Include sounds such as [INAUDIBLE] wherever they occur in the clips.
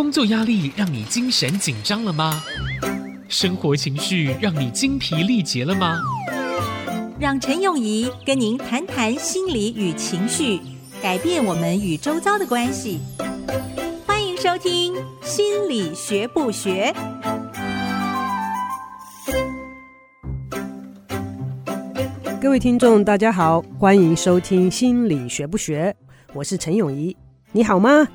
工作压力让你精神紧张了吗？生活情绪让你精疲力竭了吗？让陈永仪跟您谈谈心理与情绪，改变我们与周遭的关系。欢迎收听《心理学不学》。各位听众，大家好，欢迎收听《心理学不学》，我是陈永仪，你好吗？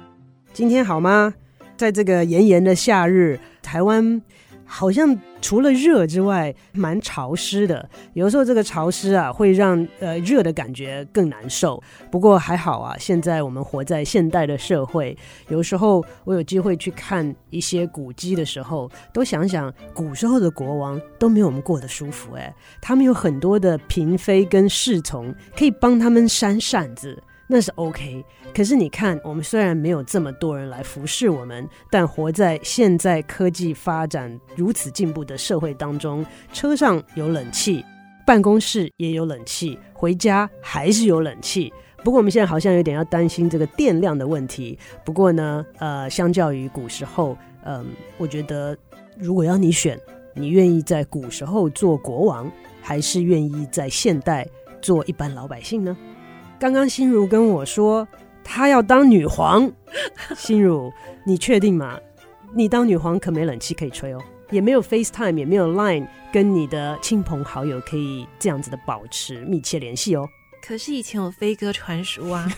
今天好吗？在这个炎炎的夏日，台湾好像除了热之外，蛮潮湿的。有时候这个潮湿啊，会让呃热的感觉更难受。不过还好啊，现在我们活在现代的社会，有时候我有机会去看一些古迹的时候，都想想古时候的国王都没有我们过得舒服哎。他们有很多的嫔妃跟侍从，可以帮他们扇扇子。那是 OK，可是你看，我们虽然没有这么多人来服侍我们，但活在现在科技发展如此进步的社会当中，车上有冷气，办公室也有冷气，回家还是有冷气。不过我们现在好像有点要担心这个电量的问题。不过呢，呃，相较于古时候，嗯、我觉得如果要你选，你愿意在古时候做国王，还是愿意在现代做一般老百姓呢？刚刚心如跟我说，她要当女皇。心如，你确定吗？你当女皇可没冷气可以吹哦，也没有 FaceTime，也没有 Line，跟你的亲朋好友可以这样子的保持密切联系哦。可是以前有飞鸽传书啊。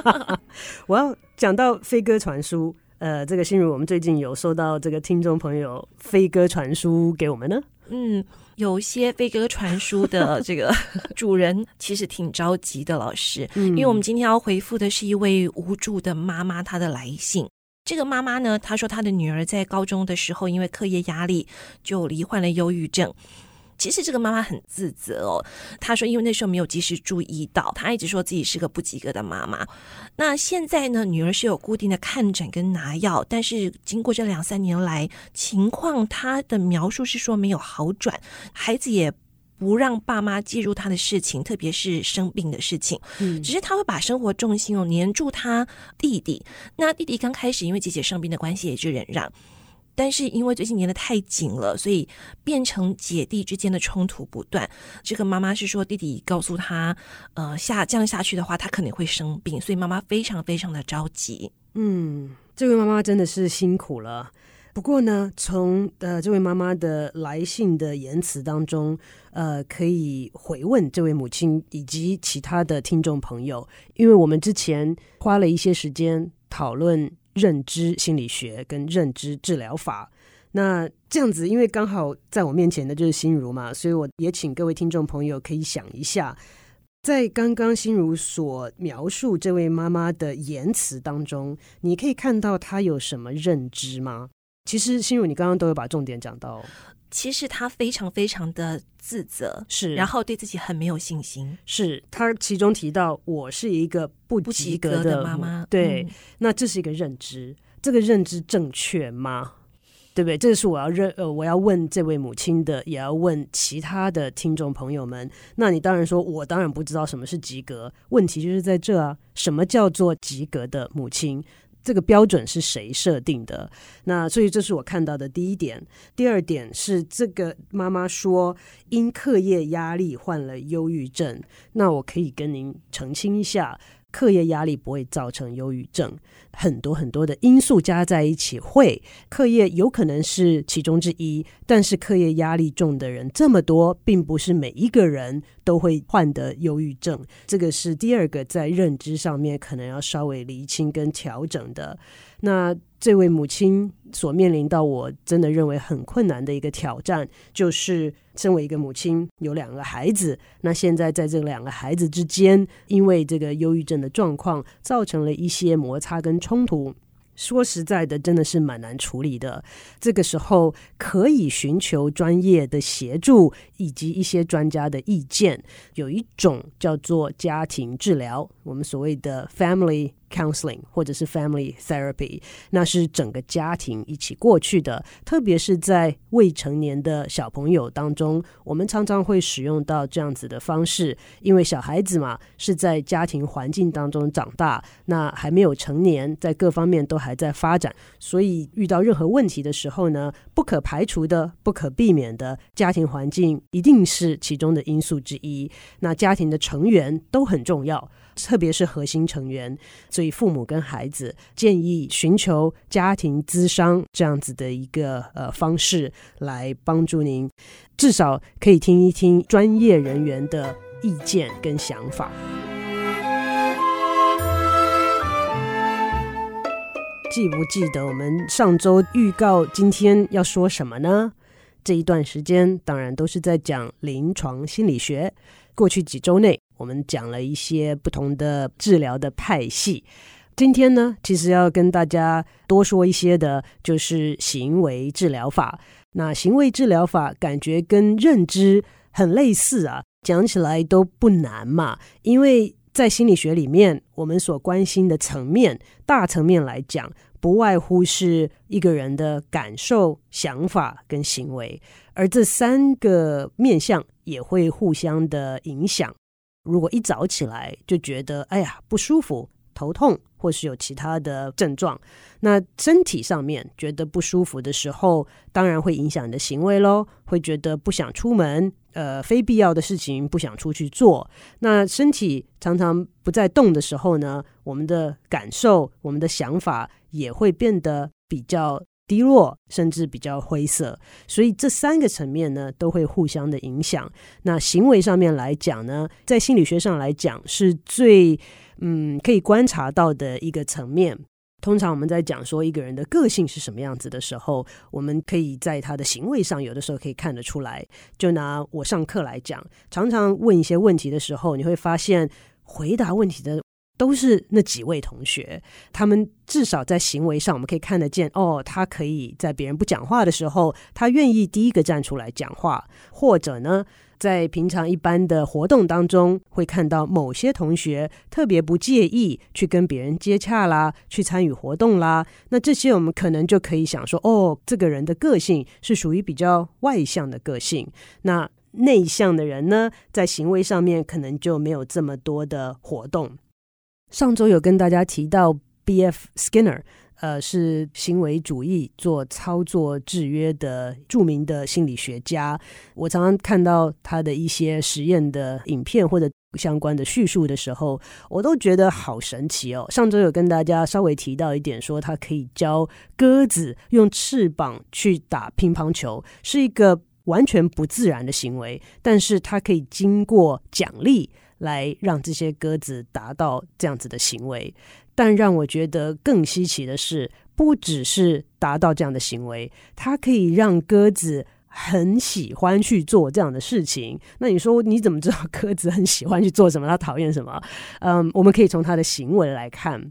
[LAUGHS] 我要讲到飞鸽传书，呃，这个心如，我们最近有收到这个听众朋友飞鸽传书给我们呢。嗯。有些飞鸽传书的 [LAUGHS] 这个 [LAUGHS] 主人其实挺着急的，老师，因为我们今天要回复的是一位无助的妈妈，她的来信。这个妈妈呢，她说她的女儿在高中的时候因为课业压力就罹患了忧郁症。其实这个妈妈很自责哦，她说因为那时候没有及时注意到，她一直说自己是个不及格的妈妈。那现在呢，女儿是有固定的看诊跟拿药，但是经过这两三年来，情况她的描述是说没有好转，孩子也不让爸妈介入她的事情，特别是生病的事情，嗯，只是她会把生活重心哦黏住她弟弟。那弟弟刚开始因为姐姐生病的关系，也就忍让。但是因为最近黏得太紧了，所以变成姐弟之间的冲突不断。这个妈妈是说，弟弟告诉她，呃，下降下去的话，她可能会生病，所以妈妈非常非常的着急。嗯，这位妈妈真的是辛苦了。不过呢，从呃这位妈妈的来信的言辞当中，呃，可以回问这位母亲以及其他的听众朋友，因为我们之前花了一些时间讨论。认知心理学跟认知治疗法，那这样子，因为刚好在我面前的就是心如嘛，所以我也请各位听众朋友可以想一下，在刚刚心如所描述这位妈妈的言辞当中，你可以看到她有什么认知吗？其实心如，你刚刚都有把重点讲到。其实他非常非常的自责，是，然后对自己很没有信心。是他其中提到，我是一个不及格的妈妈。对，嗯，那这是一个认知，这个认知正确吗？对不对？这是我要认呃，我要问这位母亲的，也要问其他的听众朋友们。那你当然说，我当然不知道什么是及格。问题就是在这啊，什么叫做及格的母亲？这个标准是谁设定的？那所以这是我看到的第一点。第二点是这个妈妈说因课业压力患了忧郁症。那我可以跟您澄清一下。课业压力不会造成忧郁症，很多很多的因素加在一起会，课业有可能是其中之一，但是课业压力重的人这么多，并不是每一个人都会患得忧郁症，这个是第二个在认知上面可能要稍微厘清跟调整的。那这位母亲所面临到，我真的认为很困难的一个挑战，就是身为一个母亲，有两个孩子，那现在在这两个孩子之间，因为这个忧郁症的状况，造成了一些摩擦跟冲突。说实在的，真的是蛮难处理的。这个时候可以寻求专业的协助，以及一些专家的意见。有一种叫做家庭治疗，我们所谓的 family counseling 或者是 family therapy，那是整个家庭一起过去的。特别是在未成年的小朋友当中，我们常常会使用到这样子的方式，因为小孩子嘛是在家庭环境当中长大，那还没有成年，在各方面都还在发展，所以遇到任何问题的时候呢，不可排除的、不可避免的家庭环境一定是其中的因素之一。那家庭的成员都很重要。特别是核心成员，所以父母跟孩子建议寻求家庭咨商这样子的一个呃方式来帮助您，至少可以听一听专业人员的意见跟想法。记不记得我们上周预告今天要说什么呢？这一段时间当然都是在讲临床心理学。过去几周内，我们讲了一些不同的治疗的派系。今天呢，其实要跟大家多说一些的，就是行为治疗法。那行为治疗法感觉跟认知很类似啊，讲起来都不难嘛。因为在心理学里面，我们所关心的层面，大层面来讲，不外乎是一个人的感受、想法跟行为，而这三个面向也会互相的影响。如果一早起来就觉得哎呀不舒服、头痛，或是有其他的症状，那身体上面觉得不舒服的时候，当然会影响你的行为喽，会觉得不想出门，呃，非必要的事情不想出去做。那身体常常不在动的时候呢，我们的感受、我们的想法也会变得比较。低落，甚至比较灰色，所以这三个层面呢，都会互相的影响。那行为上面来讲呢，在心理学上来讲，是最嗯可以观察到的一个层面。通常我们在讲说一个人的个性是什么样子的时候，我们可以在他的行为上，有的时候可以看得出来。就拿我上课来讲，常常问一些问题的时候，你会发现回答问题的。都是那几位同学，他们至少在行为上，我们可以看得见哦，他可以在别人不讲话的时候，他愿意第一个站出来讲话，或者呢，在平常一般的活动当中，会看到某些同学特别不介意去跟别人接洽啦，去参与活动啦。那这些我们可能就可以想说，哦，这个人的个性是属于比较外向的个性。那内向的人呢，在行为上面可能就没有这么多的活动。上周有跟大家提到 B.F. Skinner，呃，是行为主义做操作制约的著名的心理学家。我常常看到他的一些实验的影片或者相关的叙述的时候，我都觉得好神奇哦。上周有跟大家稍微提到一点，说他可以教鸽子用翅膀去打乒乓球，是一个完全不自然的行为，但是他可以经过奖励。来让这些鸽子达到这样子的行为，但让我觉得更稀奇的是，不只是达到这样的行为，它可以让鸽子很喜欢去做这样的事情。那你说你怎么知道鸽子很喜欢去做什么？它讨厌什么？嗯，我们可以从它的行为来看。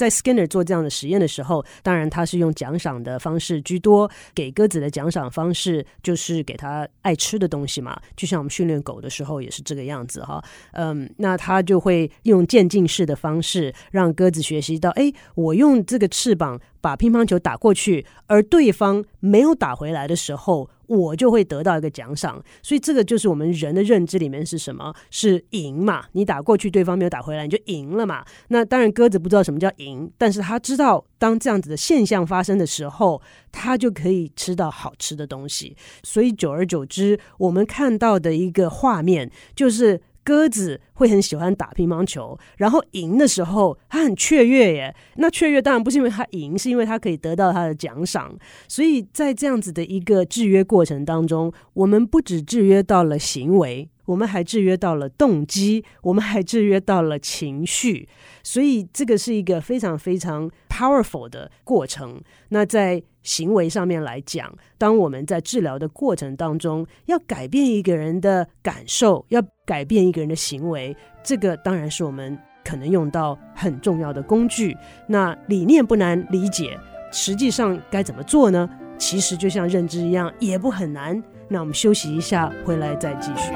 在 Skinner 做这样的实验的时候，当然他是用奖赏的方式居多。给鸽子的奖赏方式就是给它爱吃的东西嘛，就像我们训练狗的时候也是这个样子哈。嗯，那他就会用渐进式的方式让鸽子学习到：哎，我用这个翅膀把乒乓球打过去，而对方没有打回来的时候。我就会得到一个奖赏，所以这个就是我们人的认知里面是什么？是赢嘛？你打过去，对方没有打回来，你就赢了嘛？那当然，鸽子不知道什么叫赢，但是他知道，当这样子的现象发生的时候，他就可以吃到好吃的东西。所以久而久之，我们看到的一个画面就是。鸽子会很喜欢打乒乓球，然后赢的时候，它很雀跃耶。那雀跃当然不是因为它赢，是因为它可以得到它的奖赏。所以在这样子的一个制约过程当中，我们不只制约到了行为。我们还制约到了动机，我们还制约到了情绪，所以这个是一个非常非常 powerful 的过程。那在行为上面来讲，当我们在治疗的过程当中，要改变一个人的感受，要改变一个人的行为，这个当然是我们可能用到很重要的工具。那理念不难理解，实际上该怎么做呢？其实就像认知一样，也不很难。那我们休息一下，回来再继续。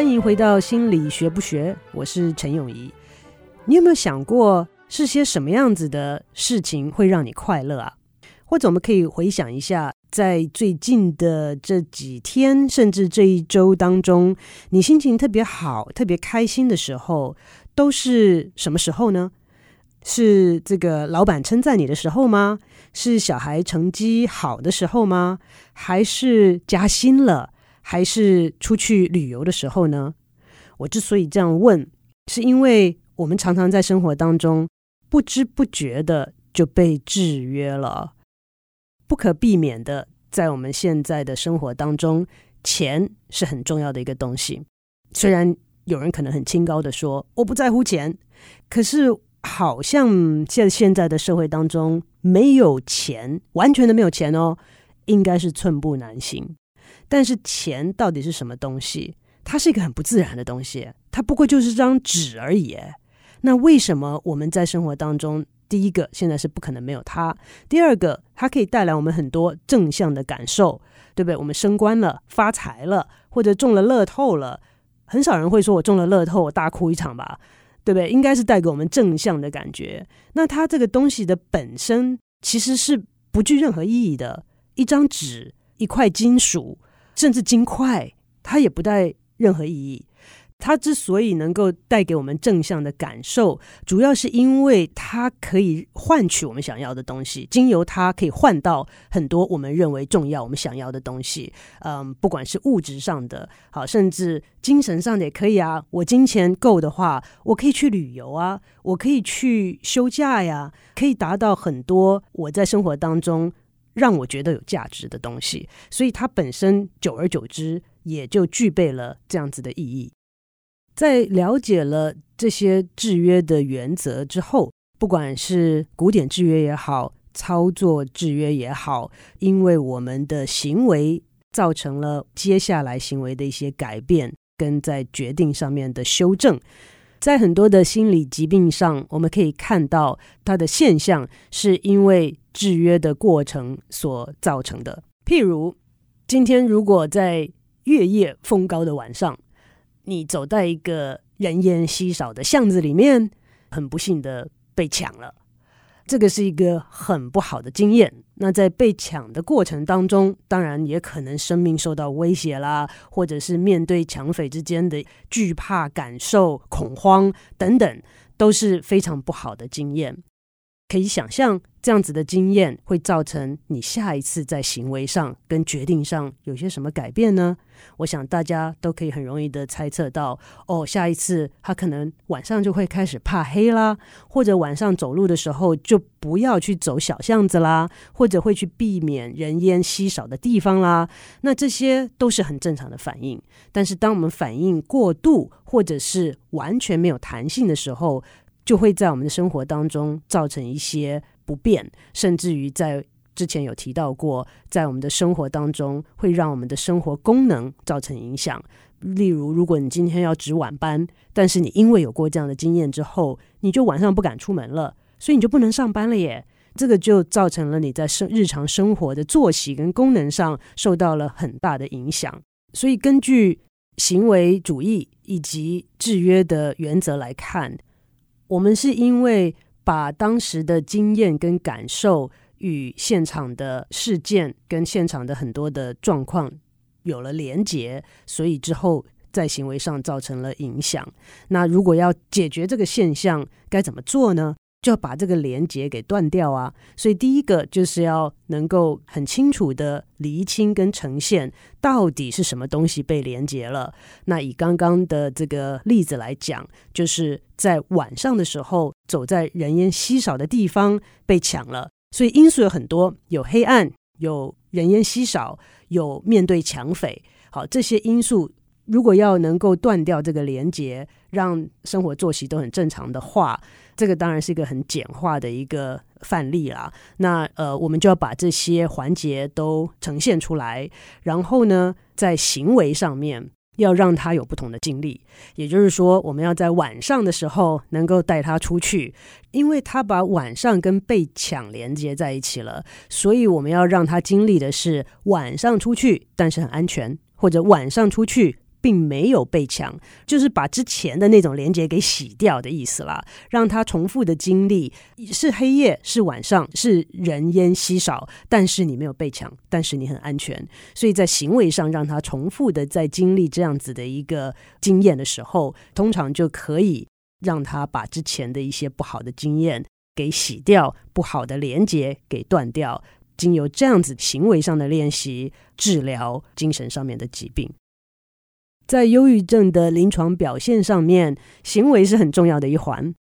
欢迎回到心理学不学，我是陈永仪。你有没有想过，是些什么样子的事情会让你快乐啊？或者我们可以回想一下，在最近的这几天，甚至这一周当中，你心情特别好、特别开心的时候，都是什么时候呢？是这个老板称赞你的时候吗？是小孩成绩好的时候吗？还是加薪了？还是出去旅游的时候呢？我之所以这样问，是因为我们常常在生活当中不知不觉的就被制约了，不可避免的，在我们现在的生活当中，钱是很重要的一个东西。虽然有人可能很清高的说我不在乎钱，可是好像在现在的社会当中，没有钱，完全的没有钱哦，应该是寸步难行。但是钱到底是什么东西？它是一个很不自然的东西，它不过就是张纸而已。那为什么我们在生活当中，第一个现在是不可能没有它；第二个，它可以带来我们很多正向的感受，对不对？我们升官了、发财了，或者中了乐透了，很少人会说我中了乐透，我大哭一场吧，对不对？应该是带给我们正向的感觉。那它这个东西的本身其实是不具任何意义的，一张纸，一块金属。甚至金块，它也不带任何意义。它之所以能够带给我们正向的感受，主要是因为它可以换取我们想要的东西，经由它可以换到很多我们认为重要、我们想要的东西。嗯，不管是物质上的，好，甚至精神上的也可以啊。我金钱够的话，我可以去旅游啊，我可以去休假呀，可以达到很多我在生活当中。让我觉得有价值的东西，所以它本身久而久之也就具备了这样子的意义。在了解了这些制约的原则之后，不管是古典制约也好，操作制约也好，因为我们的行为造成了接下来行为的一些改变，跟在决定上面的修正。在很多的心理疾病上，我们可以看到它的现象，是因为制约的过程所造成的。譬如，今天如果在月夜风高的晚上，你走在一个人烟稀少的巷子里面，很不幸的被抢了。这个是一个很不好的经验。那在被抢的过程当中，当然也可能生命受到威胁啦，或者是面对抢匪之间的惧怕感受、恐慌等等，都是非常不好的经验。可以想象，这样子的经验会造成你下一次在行为上跟决定上有些什么改变呢？我想大家都可以很容易的猜测到，哦，下一次他可能晚上就会开始怕黑啦，或者晚上走路的时候就不要去走小巷子啦，或者会去避免人烟稀少的地方啦。那这些都是很正常的反应。但是当我们反应过度，或者是完全没有弹性的时候，就会在我们的生活当中造成一些不便，甚至于在之前有提到过，在我们的生活当中会让我们的生活功能造成影响。例如，如果你今天要值晚班，但是你因为有过这样的经验之后，你就晚上不敢出门了，所以你就不能上班了耶。这个就造成了你在生日常生活的作息跟功能上受到了很大的影响。所以，根据行为主义以及制约的原则来看。我们是因为把当时的经验跟感受与现场的事件跟现场的很多的状况有了连结，所以之后在行为上造成了影响。那如果要解决这个现象，该怎么做呢？就要把这个连接给断掉啊！所以第一个就是要能够很清楚的厘清跟呈现到底是什么东西被连接了。那以刚刚的这个例子来讲，就是在晚上的时候走在人烟稀少的地方被抢了，所以因素有很多，有黑暗，有人烟稀少，有面对抢匪。好，这些因素如果要能够断掉这个连接，让生活作息都很正常的话。这个当然是一个很简化的一个范例啦。那呃，我们就要把这些环节都呈现出来，然后呢，在行为上面要让他有不同的经历。也就是说，我们要在晚上的时候能够带他出去，因为他把晚上跟被抢连接在一起了，所以我们要让他经历的是晚上出去，但是很安全，或者晚上出去，并没有被抢，就是把之前的那种连接给洗掉的意思啦，让他重复的经历是黑夜，是晚上，是人烟稀少，但是你没有被抢，但是你很安全，所以在行为上让他重复的在经历这样子的一个经验的时候，通常就可以让他把之前的一些不好的经验给洗掉，不好的连接给断掉，经由这样子行为上的练习，治疗精神上面的疾病。在忧郁症的临床表现上面，行为是很重要的一环。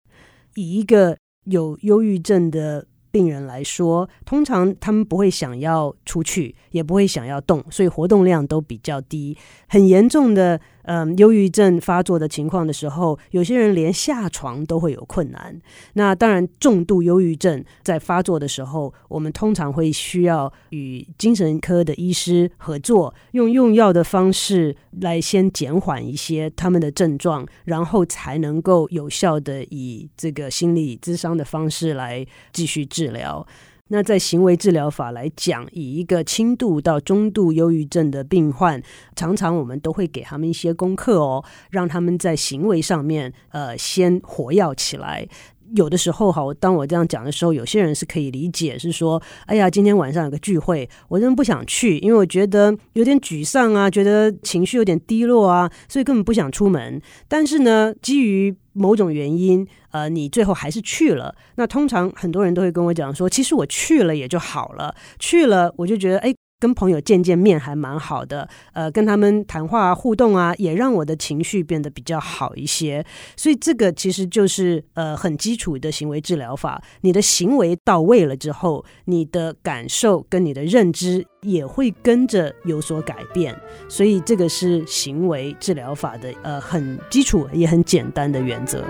以一个有忧郁症的病人来说，通常他们不会想要出去，也不会想要动，所以活动量都比较低。很严重的。嗯，忧郁症发作的情况的时候，有些人连下床都会有困难。那当然，重度忧郁症在发作的时候，我们通常会需要与精神科的医师合作，用用药的方式来先减缓一些他们的症状，然后才能够有效的以这个心理咨商的方式来继续治疗。那在行为治疗法来讲，以一个轻度到中度忧郁症的病患，常常我们都会给他们一些功课哦，让他们在行为上面，呃，先活跃起来。有的时候哈，当我这样讲的时候，有些人是可以理解，是说，哎呀，今天晚上有个聚会，我真的不想去，因为我觉得有点沮丧啊，觉得情绪有点低落啊，所以根本不想出门。但是呢，基于某种原因，呃，你最后还是去了。那通常很多人都会跟我讲说，其实我去了也就好了，去了我就觉得，哎。跟朋友见见面还蛮好的，呃，跟他们谈话互动啊，也让我的情绪变得比较好一些。所以这个其实就是呃很基础的行为治疗法。你的行为到位了之后，你的感受跟你的认知也会跟着有所改变。所以这个是行为治疗法的呃很基础也很简单的原则。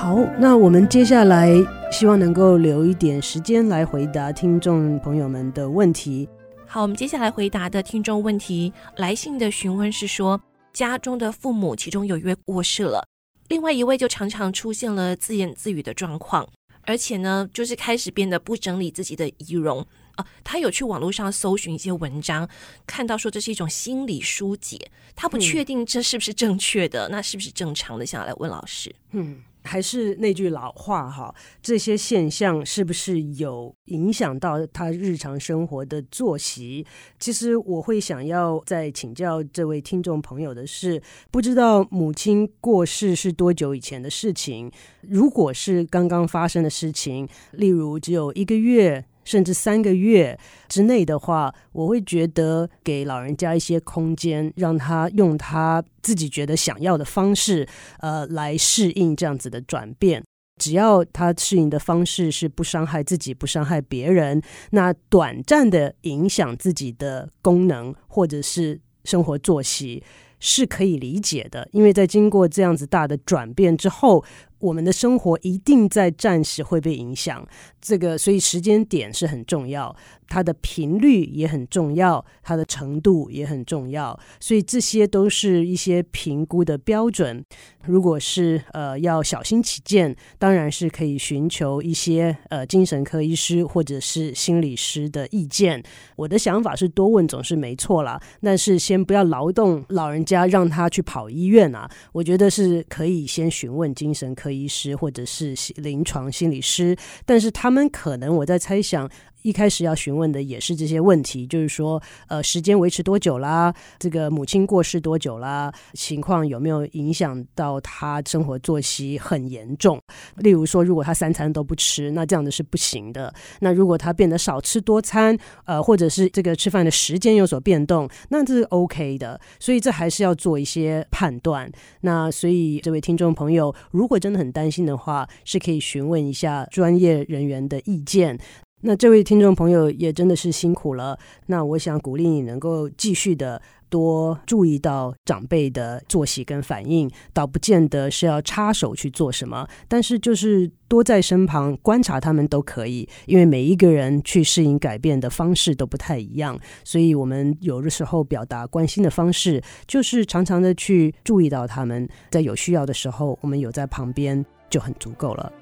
好，那我们接下来希望能够留一点时间来回答听众朋友们的问题。好，我们接下来回答的听众问题，来信的询问是说，家中的父母其中有一位过世了，另外一位就常常出现了自言自语的状况，而且呢，就是开始变得不整理自己的仪容。啊，他有去网络上搜寻一些文章，看到说这是一种心理疏解，他不确定这是不是正确的，嗯、那是不是正常的？想要来问老师。嗯。还是那句老话哈，这些现象是不是有影响到他日常生活的作息？其实我会想要再请教这位听众朋友的是，不知道母亲过世是多久以前的事情？如果是刚刚发生的事情，例如只有一个月。甚至三个月之内的话，我会觉得给老人家一些空间，让他用他自己觉得想要的方式，呃，来适应这样子的转变。只要他适应的方式是不伤害自己、不伤害别人，那短暂的影响自己的功能或者是生活作息是可以理解的，因为在经过这样子大的转变之后。我们的生活一定在暂时会被影响，这个所以时间点是很重要，它的频率也很重要，它的程度也很重要，所以这些都是一些评估的标准。如果是呃要小心起见，当然是可以寻求一些呃精神科医师或者是心理师的意见。我的想法是多问总是没错啦，但是先不要劳动老人家让他去跑医院啊，我觉得是可以先询问精神科医师或者是临床心理师，但是他们可能我在猜想。一开始要询问的也是这些问题，就是说，呃，时间维持多久啦？这个母亲过世多久啦？情况有没有影响到他生活作息很严重？例如说，如果他三餐都不吃，那这样的是不行的。那如果他变得少吃多餐，呃，或者是这个吃饭的时间有所变动，那这是 OK 的。所以这还是要做一些判断。那所以这位听众朋友，如果真的很担心的话，是可以询问一下专业人员的意见。那这位听众朋友也真的是辛苦了。那我想鼓励你能够继续的多注意到长辈的作息跟反应，倒不见得是要插手去做什么，但是就是多在身旁观察他们都可以。因为每一个人去适应改变的方式都不太一样，所以我们有的时候表达关心的方式，就是常常的去注意到他们，在有需要的时候，我们有在旁边就很足够了。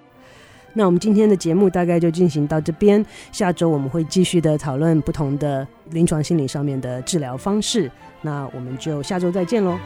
那我们今天的节目大概就进行到这边，下周我们会继续的讨论不同的临床心理上面的治疗方式。那我们就下周再见喽。